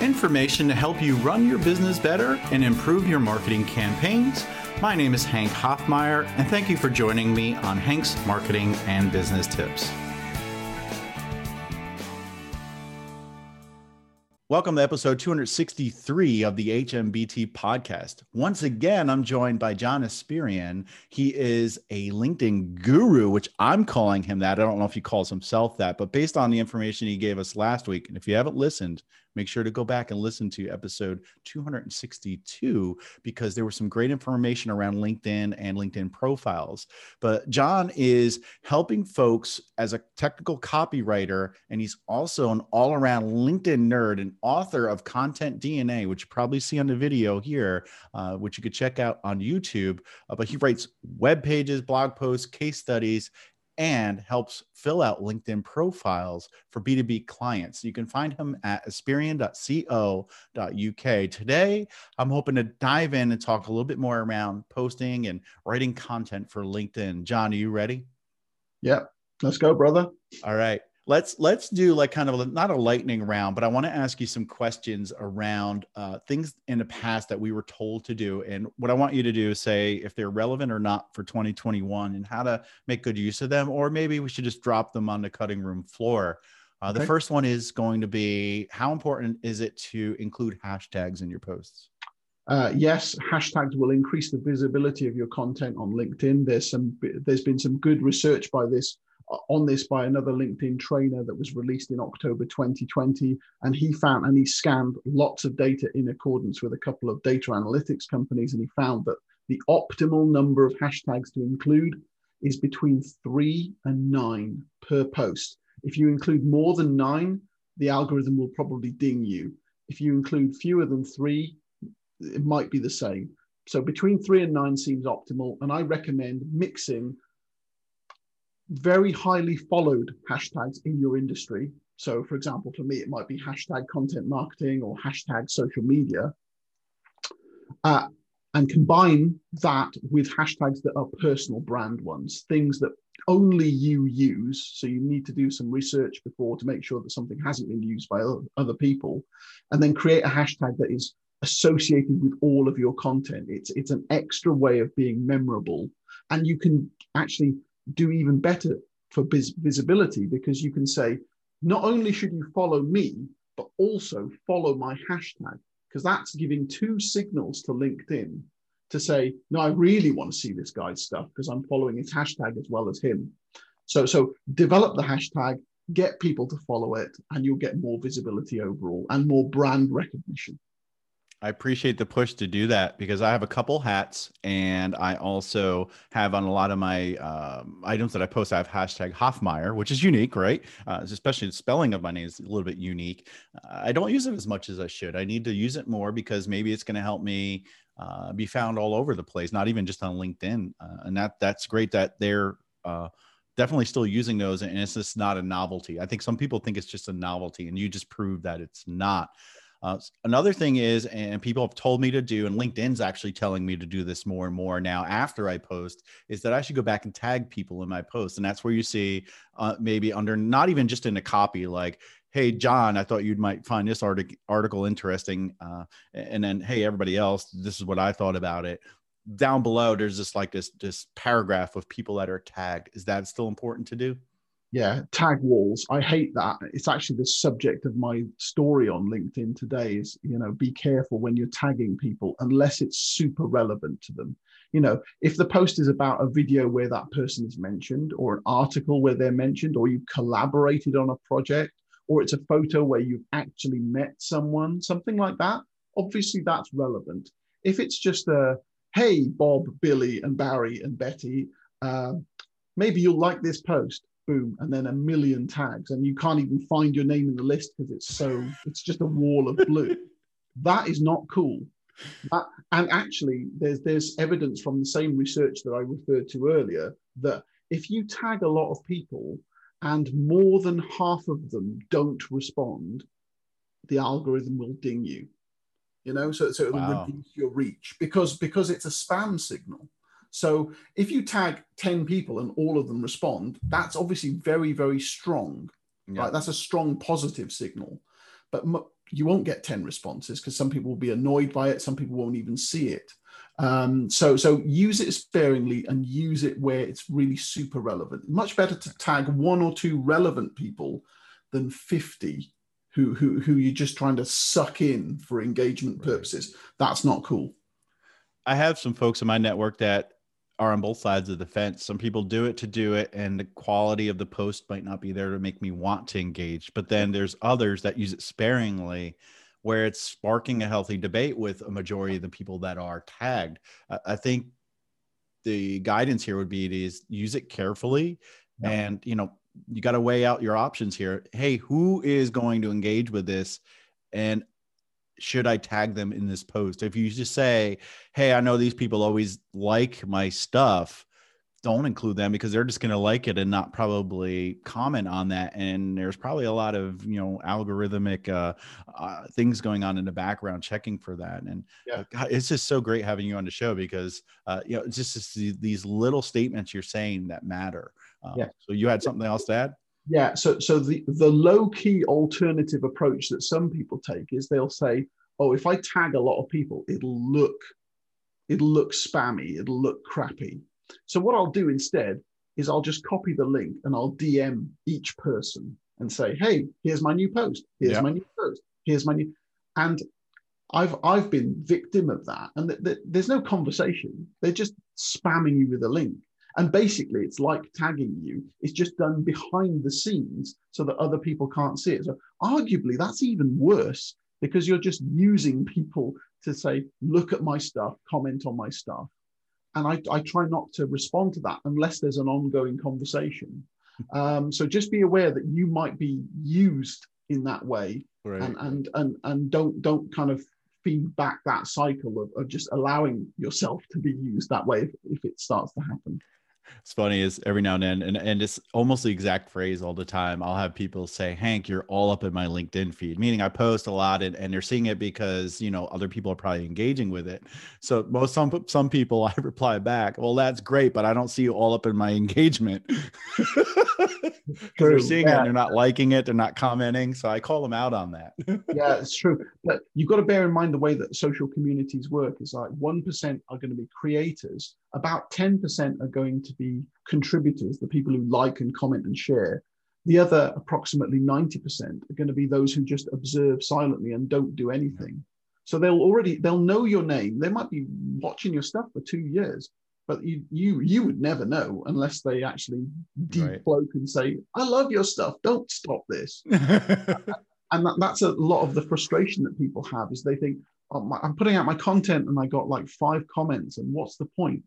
information to help you run your business better and improve your marketing campaigns. My name is Hank Hoffmeyer, and thank you for joining me on Hank's Marketing and Business Tips. Welcome to episode 263 of the HMBT podcast. Once again, I'm joined by John Espirian. He is a LinkedIn guru, which I'm calling him that. I don't know if he calls himself that, but based on the information he gave us last week, and if you haven't listened, make sure to go back and listen to episode 262 because there was some great information around LinkedIn and LinkedIn profiles. But John is helping folks as a technical copywriter, and he's also an all around LinkedIn nerd and author of Content DNA, which you probably see on the video here, uh, which you could check out on YouTube. Uh, but he writes web pages, blog posts, case studies, and helps fill out LinkedIn profiles for B2B clients. You can find him at espirian.co.uk. Today, I'm hoping to dive in and talk a little bit more around posting and writing content for LinkedIn. John, are you ready? Yeah, let's go, brother. All right let's let's do like kind of a, not a lightning round but i want to ask you some questions around uh, things in the past that we were told to do and what i want you to do is say if they're relevant or not for 2021 and how to make good use of them or maybe we should just drop them on the cutting room floor uh, the okay. first one is going to be how important is it to include hashtags in your posts uh, yes, hashtags will increase the visibility of your content on LinkedIn. There's some, there's been some good research by this on this by another LinkedIn trainer that was released in October 2020. And he found and he scanned lots of data in accordance with a couple of data analytics companies. And he found that the optimal number of hashtags to include is between three and nine per post. If you include more than nine, the algorithm will probably ding you. If you include fewer than three, it might be the same. So between three and nine seems optimal. And I recommend mixing very highly followed hashtags in your industry. So, for example, for me, it might be hashtag content marketing or hashtag social media. Uh, and combine that with hashtags that are personal brand ones, things that only you use. So you need to do some research before to make sure that something hasn't been used by other people, and then create a hashtag that is associated with all of your content. It's it's an extra way of being memorable, and you can actually do even better for vis- visibility because you can say, not only should you follow me, but also follow my hashtag, because that's giving two signals to LinkedIn to say, no, I really want to see this guy's stuff because I'm following his hashtag as well as him. So, so develop the hashtag, get people to follow it, and you'll get more visibility overall and more brand recognition. I appreciate the push to do that because I have a couple hats and I also have on a lot of my um, items that I post, I have hashtag Hoffmeyer, which is unique, right? Uh, especially the spelling of my name is a little bit unique. Uh, I don't use it as much as I should. I need to use it more because maybe it's going to help me uh, be found all over the place, not even just on LinkedIn. Uh, and that that's great that they're uh, definitely still using those and it's just not a novelty. I think some people think it's just a novelty and you just proved that it's not. Uh, another thing is, and people have told me to do, and LinkedIn's actually telling me to do this more and more now after I post, is that I should go back and tag people in my post. And that's where you see uh, maybe under not even just in a copy, like, hey, John, I thought you might find this artic- article interesting. Uh, and then, hey, everybody else, this is what I thought about it. Down below, there's just like this this paragraph of people that are tagged. Is that still important to do? Yeah tag walls. I hate that. It's actually the subject of my story on linkedin today is you know be careful when you're tagging people unless it's super relevant to them. You know if the post is about a video where that person is mentioned or an article where they're mentioned or you collaborated on a project or it's a photo where you've actually met someone something like that obviously that's relevant. If it's just a hey bob billy and barry and betty uh, maybe you'll like this post boom, and then a million tags, and you can't even find your name in the list because it's so it's just a wall of blue. that is not cool. That, and actually, there's there's evidence from the same research that I referred to earlier that if you tag a lot of people and more than half of them don't respond, the algorithm will ding you. You know, so so it'll wow. reduce your reach because because it's a spam signal. So if you tag 10 people and all of them respond, that's obviously very, very strong. Yeah. Right? That's a strong positive signal. But you won't get 10 responses because some people will be annoyed by it some people won't even see it um, so so use it sparingly and use it where it's really super relevant much better to tag one or two relevant people than 50 who who, who you're just trying to suck in for engagement purposes that's not cool i have some folks in my network that are on both sides of the fence. Some people do it to do it, and the quality of the post might not be there to make me want to engage. But then there's others that use it sparingly, where it's sparking a healthy debate with a majority of the people that are tagged. I think the guidance here would be to use it carefully, yeah. and you know you got to weigh out your options here. Hey, who is going to engage with this? And should I tag them in this post? If you just say, hey, I know these people always like my stuff, don't include them because they're just going to like it and not probably comment on that. And there's probably a lot of, you know, algorithmic uh, uh, things going on in the background checking for that. And yeah. Uh, God, it's just so great having you on the show because, uh, you know, it's just, just these little statements you're saying that matter. Um, yeah. So you had something else to add? Yeah, so so the the low key alternative approach that some people take is they'll say, "Oh, if I tag a lot of people, it'll look it'll look spammy, it'll look crappy." So what I'll do instead is I'll just copy the link and I'll DM each person and say, "Hey, here's my new post. Here's yeah. my new post. Here's my new," and I've I've been victim of that, and th- th- there's no conversation. They're just spamming you with a link. And basically, it's like tagging you. It's just done behind the scenes so that other people can't see it. So, arguably, that's even worse because you're just using people to say, look at my stuff, comment on my stuff. And I, I try not to respond to that unless there's an ongoing conversation. Um, so just be aware that you might be used in that way right. and, and, and, and don't, don't kind of feed back that cycle of, of just allowing yourself to be used that way if, if it starts to happen it's funny is every now and then and, and it's almost the exact phrase all the time. I'll have people say hank you're all up in my linkedin feed meaning i post a lot and, and they're seeing it because you know other people are probably engaging with it. So most some some people i reply back well that's great but i don't see you all up in my engagement. Because they're seeing yeah. it they're not liking it they're not commenting so i call them out on that. Yeah it's true but you've got to bear in mind the way that social communities work is like 1% are going to be creators about 10% are going to be contributors, the people who like and comment and share. The other approximately 90% are going to be those who just observe silently and don't do anything. So they'll already they'll know your name. They might be watching your stuff for two years, but you you you would never know unless they actually deep right. and say, "I love your stuff. Don't stop this." and that, that's a lot of the frustration that people have is they think, oh, my, "I'm putting out my content and I got like five comments, and what's the point?"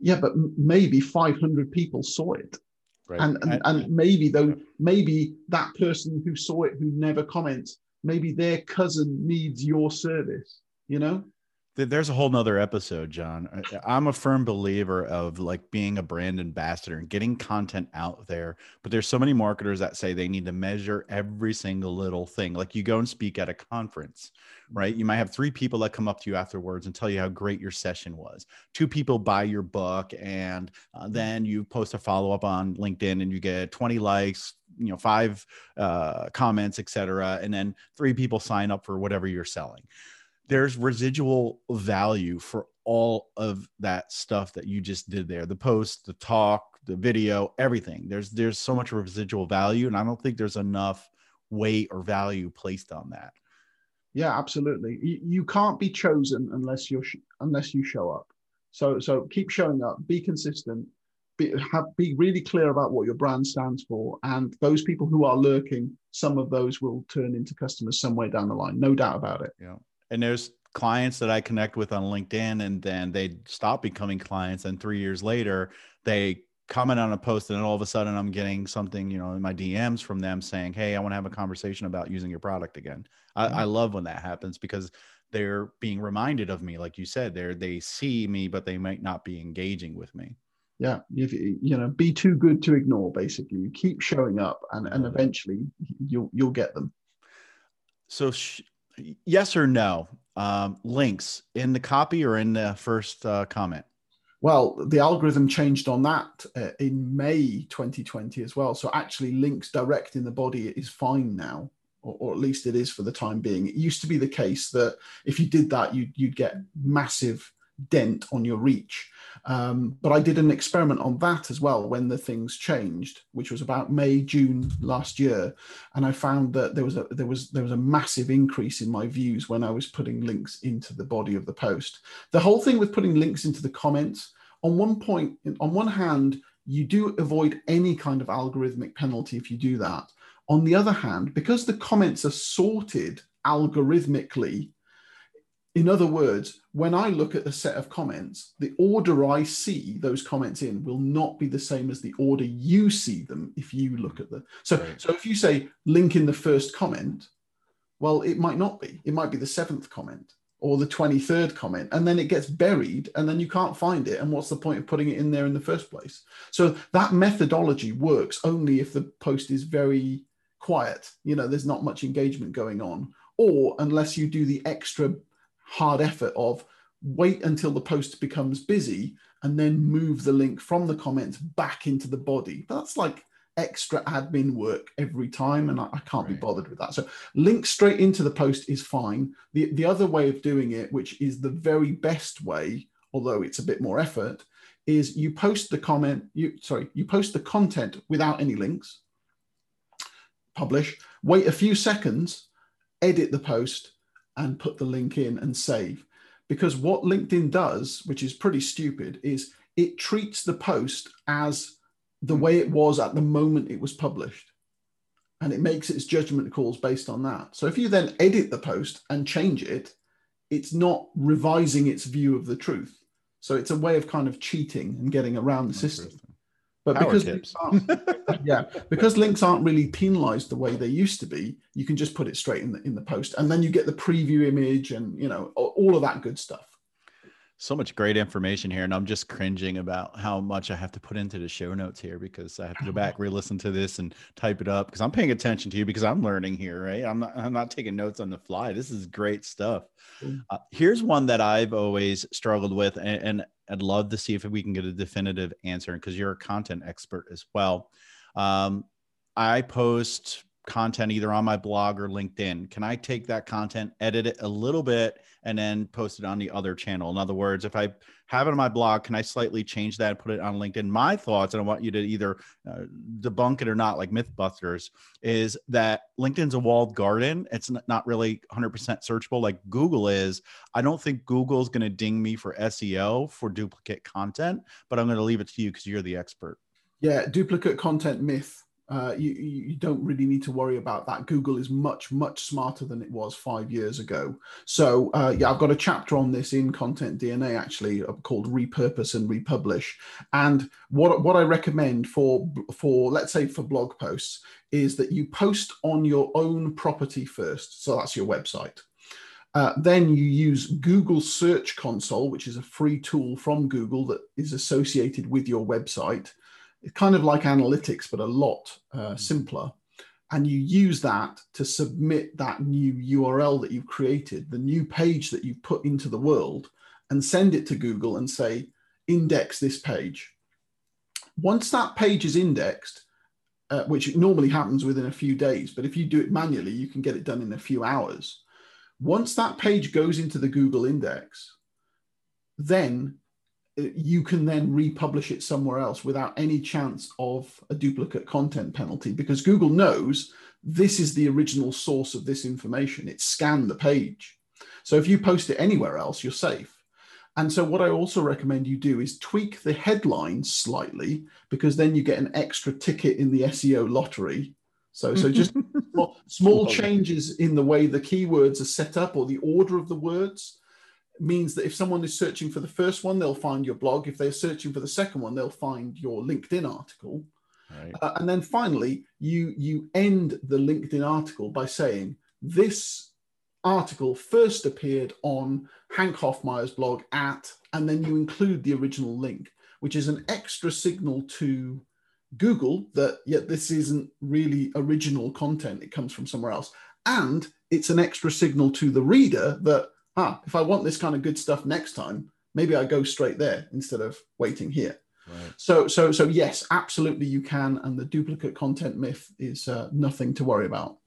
Yeah, but maybe 500 people saw it. Right. And, and, and maybe though, maybe that person who saw it, who never comments, maybe their cousin needs your service, you know? There's a whole nother episode john. I'm a firm believer of like being a brand ambassador and getting content out there but there's so many marketers that say they need to measure every single little thing. Like you go and speak at a conference right? You might have three people that come up to you afterwards and tell you how great your session was. Two people buy your book and uh, then you post a follow-up on linkedin and you get 20 likes you know five uh, comments etc and then three people sign up for whatever you're selling there's residual value for all of that stuff that you just did there. The post the talk the video everything. There's there's so much residual value and i don't think there's enough weight or value placed on that. Yeah absolutely. You, you can't be chosen unless you're sh- unless you show up. So so keep showing up be consistent be, have, be really clear about what your brand stands for and those people who are lurking some of those will turn into customers somewhere down the line no doubt about it. Yeah and there's clients that I connect with on LinkedIn, and then they stop becoming clients, and three years later they comment on a post, and all of a sudden I'm getting something, you know, in my DMs from them saying, "Hey, I want to have a conversation about using your product again." I, mm-hmm. I love when that happens because they're being reminded of me, like you said. They're they see me, but they might not be engaging with me. Yeah, if you know, be too good to ignore. Basically, you keep showing up, and and mm-hmm. eventually you'll you'll get them. So sh- yes or no um, links in the copy or in the first uh, comment well the algorithm changed on that uh, in may 2020 as well so actually links direct in the body is fine now or, or, at least it is for the time being. It used to be the case that if you did that, you'd, you'd get massive dent on your reach. Um, but I did an experiment on that as well when the things changed, which was about May, June last year, and I found that there was a there was there was a massive increase in my views when I was putting links into the body of the post. The whole thing with putting links into the comments, on one point, on one hand, you do avoid any kind of algorithmic penalty if you do that. On the other hand, because the comments are sorted algorithmically in other words, when I look at a set of comments, the order I see those comments in will not be the same as the order you see them if you look at them. So, right. so if you say link in the first comment, well, it might not be. It might be the seventh comment or the 23rd comment, and then it gets buried, and then you can't find it. And what's the point of putting it in there in the first place? So that methodology works only if the post is very quiet. You know, there's not much engagement going on, or unless you do the extra hard effort of wait until the post becomes busy and then move the link from the comments back into the body. That's like extra admin work every time, and I, I can't right. be bothered with that. So link straight into the post is fine. The the other way of doing it, which is the very best way, although it's a bit more effort, is you post the comment. You sorry, you post the content without any links. Publish. Wait a few seconds. Edit the post and put the link in and save. Because what LinkedIn does, which is pretty stupid, is it treats the post as the way it was at the moment it was published. And it makes its judgment calls based on that. So if you then edit the post and change it, it's not revising its view of the truth. So it's a way of kind of cheating and getting around the system. But Power because tips. yeah, because links aren't really penalized the way they used to be, you can just put it straight in the in the post, and then you get the preview image and you know all of that good stuff so much great information here and i'm just cringing about how much i have to put into the show notes here because i have to go back re-listen to this and type it up because i'm paying attention to you because i'm learning here right? I'm not i'm not taking notes on the fly. This is great stuff. Uh, here's one that i've always struggled with and, and, i'd love to see if we can get a definitive answer because you're a content expert as well. Um, i post content either on my blog or LinkedIn? Can I take that content, edit it a little bit, and then post it on the other channel? In other words, if I have it on my blog, can I slightly change that and put it on LinkedIn? My thoughts, and I want you to either uh, debunk it or not, like Mythbusters, is that LinkedIn's a walled garden. It's not really 100% searchable like Google is. I don't think Google's going to ding me for SEO for duplicate content, but I'm going to leave it to you because you're the expert. Yeah, duplicate content myth uh, you, you don't really need to worry about that. Google is much, much smarter than it was five years ago. So, uh, yeah, I've got a chapter on this in Content DNA actually uh, called Repurpose and Republish. And what, what I recommend for, for, let's say, for blog posts is that you post on your own property first. So, that's your website. Uh, then you use Google Search Console, which is a free tool from Google that is associated with your website it's kind of like analytics, but a lot uh, mm. simpler. And you use that to submit that new URL that you've created, the new page that you've put into the world, and send it to Google and say, index this page. Once that page is indexed, uh, which normally happens within a few days, but if you do it manually, you can get it done in a few hours. Once that page goes into the Google index, then you can then republish it somewhere else without any chance of a duplicate content penalty because Google knows this is the original source of this information. It scanned the page. So if you post it anywhere else, you're safe. And so what I also recommend you do is tweak the headline slightly because then you get an extra ticket in the SEO lottery. So, so just small, small changes in the way the keywords are set up or the order of the words means that if someone is searching for the first one, they'll find your blog. If they're searching for the second one, they'll find your LinkedIn article. Right. Uh, and then finally, you you end the LinkedIn article by saying this article first appeared on Hank Hoffmeyer's blog at, and then you include the original link, which is an extra signal to Google that yet this isn't really original content; it comes from somewhere else, and it's an extra signal to the reader that ah, if I want this kind of good stuff next time, maybe I go straight there instead of waiting here. Right. So, so, so yes, absolutely you can, and the duplicate content myth is uh, nothing to worry about.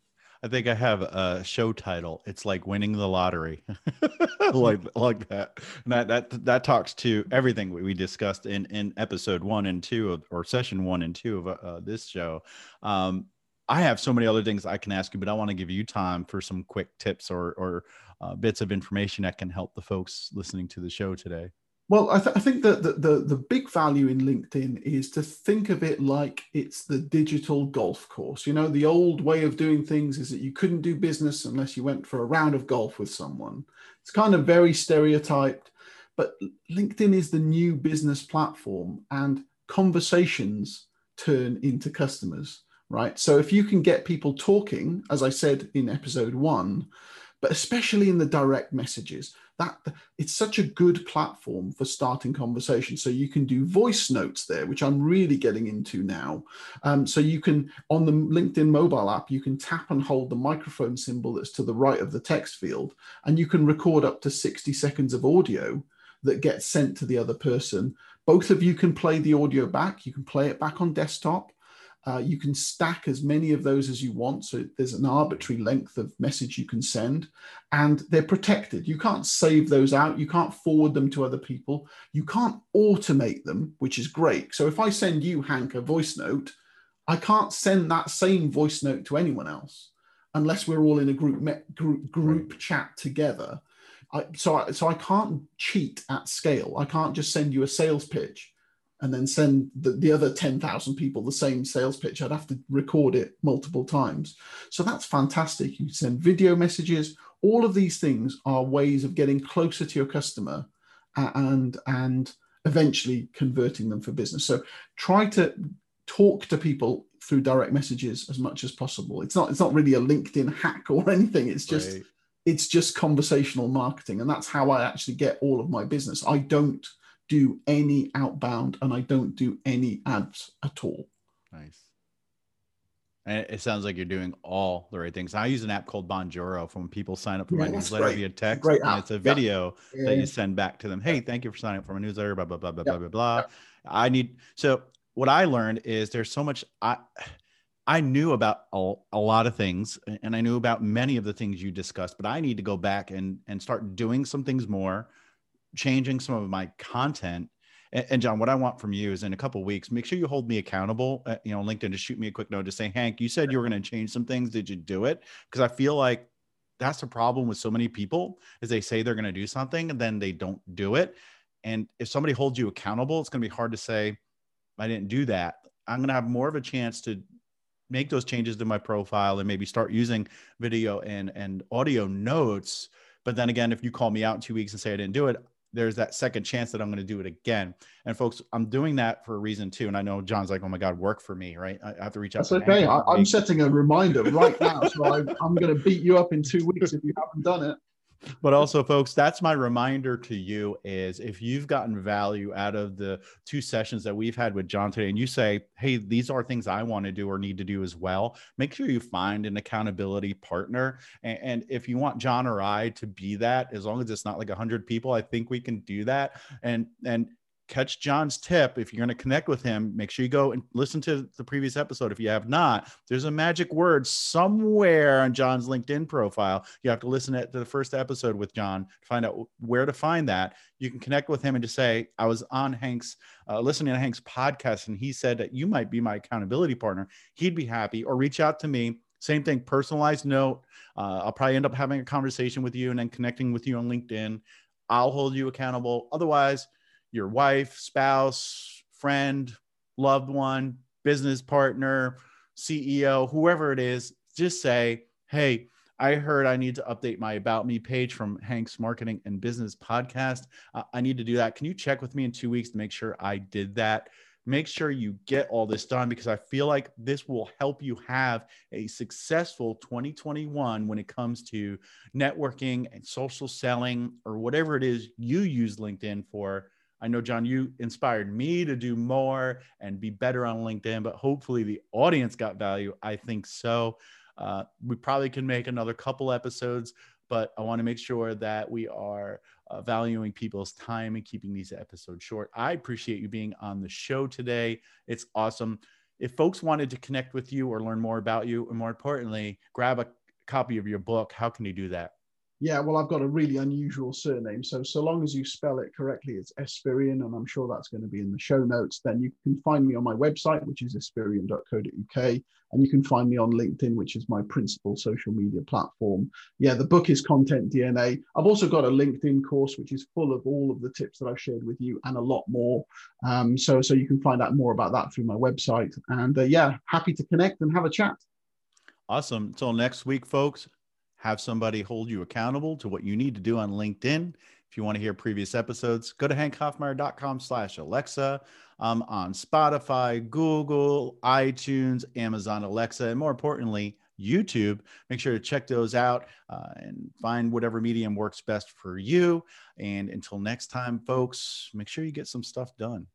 I think I have a show title. It's like winning the lottery, like like that. And that that that talks to everything we discussed in in episode one and two of, or session one and two of uh, this show. Um, I have so many other things I can ask you, but I want to give you time for some quick tips or or uh, bits of information that can help the folks listening to the show today. Well, I, th- I think that the, the, the big value in LinkedIn is to think of it like it's the digital golf course. You know, the old way of doing things is that you couldn't do business unless you went for a round of golf with someone. It's kind of very stereotyped, but LinkedIn is the new business platform and conversations turn into customers, right? So if you can get people talking, as I said in episode one, but especially in the direct messages, that it's such a good platform for starting conversations. So you can do voice notes there, which I'm really getting into now. Um, so you can on the LinkedIn mobile app, you can tap and hold the microphone symbol that's to the right of the text field, and you can record up to 60 seconds of audio that gets sent to the other person. Both of you can play the audio back. You can play it back on desktop. Uh, you can stack as many of those as you want. So there's an arbitrary length of message you can send, and they're protected. You can't save those out. You can't forward them to other people. You can't automate them, which is great. So if I send you, Hank, a voice note, I can't send that same voice note to anyone else unless we're all in a group group, group chat together. I, so, I, so I can't cheat at scale. I can't just send you a sales pitch and then send the, the other 10,000 people the same sales pitch. I'd have to record it multiple times. So that's fantastic. You send video messages. All of these things are ways of getting closer to your customer and, and eventually converting them for business. So try to talk to people through direct messages as much as possible. It's not, it's not really a LinkedIn hack or anything. It's just, right. it's just conversational marketing. And that's how I actually get all of my business. I don't do any outbound and I don't do any ads at all. Nice. And it sounds like you're doing all the right things. I use an app called Bonjoro for when people sign up for yeah, my newsletter great. via text. Great and it's a video yeah. that you send back to them. Hey, thank you for signing up for my newsletter, blah, blah, blah, blah, blah, blah, blah. I need, so what I learned is there's so much, I, I knew about a, a lot of things and I knew about many of the things you discussed, but I need to go back and, and start doing some things more changing some of my content. And, John, what I want from you is in a couple weeks, make sure you hold me accountable. Uh, you know, LinkedIn, to shoot me a quick note to say, Hank, you said you were going to change some things. Did you do it? Because I feel like that's the problem with so many people is they say they're going to do something and then they don't do it. And if somebody holds you accountable, it's going to be hard to say, I didn't do that. I'm going to have more of a chance to make those changes to my profile and maybe start using video and and audio notes. But then again, if you call me out in two weeks and say I didn't do it, there's that second chance that I'm going to do it again. And folks, I'm doing that for a reason too. And I know John's like, oh my God, work for me, right? I have to reach out. That's okay. I, am setting a reminder right now. so I, I'm going to beat you up in two weeks if you haven't done it but also folks that's my reminder to you is if you've gotten value out of the two sessions that we've had with john today and you say hey these are things i want to do or need to do as well make sure you find an accountability partner. And, and if you want john or i to be that as long as it's not like 100 people i think we can do that. And and catch John's tip. If you're going to connect with him, make sure you go and listen to the previous episode. If you have not, there's a magic word somewhere on John's LinkedIn profile. You have to listen to the first episode with John to find out where to find that. You can connect with him and just say, I was on Hank's, uh, listening to Hank's podcast, and he said that you might be my accountability partner. He'd be happy, or reach out to me. Same thing, personalized note. Uh, I'll probably end up having a conversation with you and then connecting with you on LinkedIn. I'll hold you accountable. Otherwise, your wife, spouse, friend, loved one, business partner, CEO, whoever it is, just say, Hey, I heard I need to update my About Me page from Hank's Marketing and Business podcast. Uh, I need to do that. Can you check with me in two weeks to make sure I did that? Make sure you get all this done because I feel like this will help you have a successful 2021 when it comes to networking and social selling or whatever it is you use LinkedIn for I know, John, you inspired me to do more and be better on LinkedIn, but hopefully the audience got value. I think so. Uh, we probably can make another couple episodes, but I want to make sure that we are uh, valuing people's time and keeping these episodes short. I appreciate you being on the show today. It's awesome. If folks wanted to connect with you or learn more about you, and more importantly, grab a copy of your book, how can you do that? Yeah, well, I've got a really unusual surname. So, so long as you spell it correctly, it's Espirian, and I'm sure that's going to be in the show notes. Then you can find me on my website, which is espirian.co.uk, and you can find me on LinkedIn, which is my principal social media platform. Yeah, the book is Content DNA. I've also got a LinkedIn course, which is full of all of the tips that I've shared with you and a lot more. Um, so, so you can find out more about that through my website. And uh, yeah, happy to connect and have a chat. Awesome. Until next week, folks have somebody hold you accountable to what you need to do on LinkedIn. If you want to hear previous episodes, go to hankhoffmeyer.com slash Alexa. I'm on Spotify, Google, iTunes, Amazon Alexa, and more importantly, YouTube. Make sure to check those out uh, and find whatever medium works best for you. And until next time, folks, make sure you get some stuff done.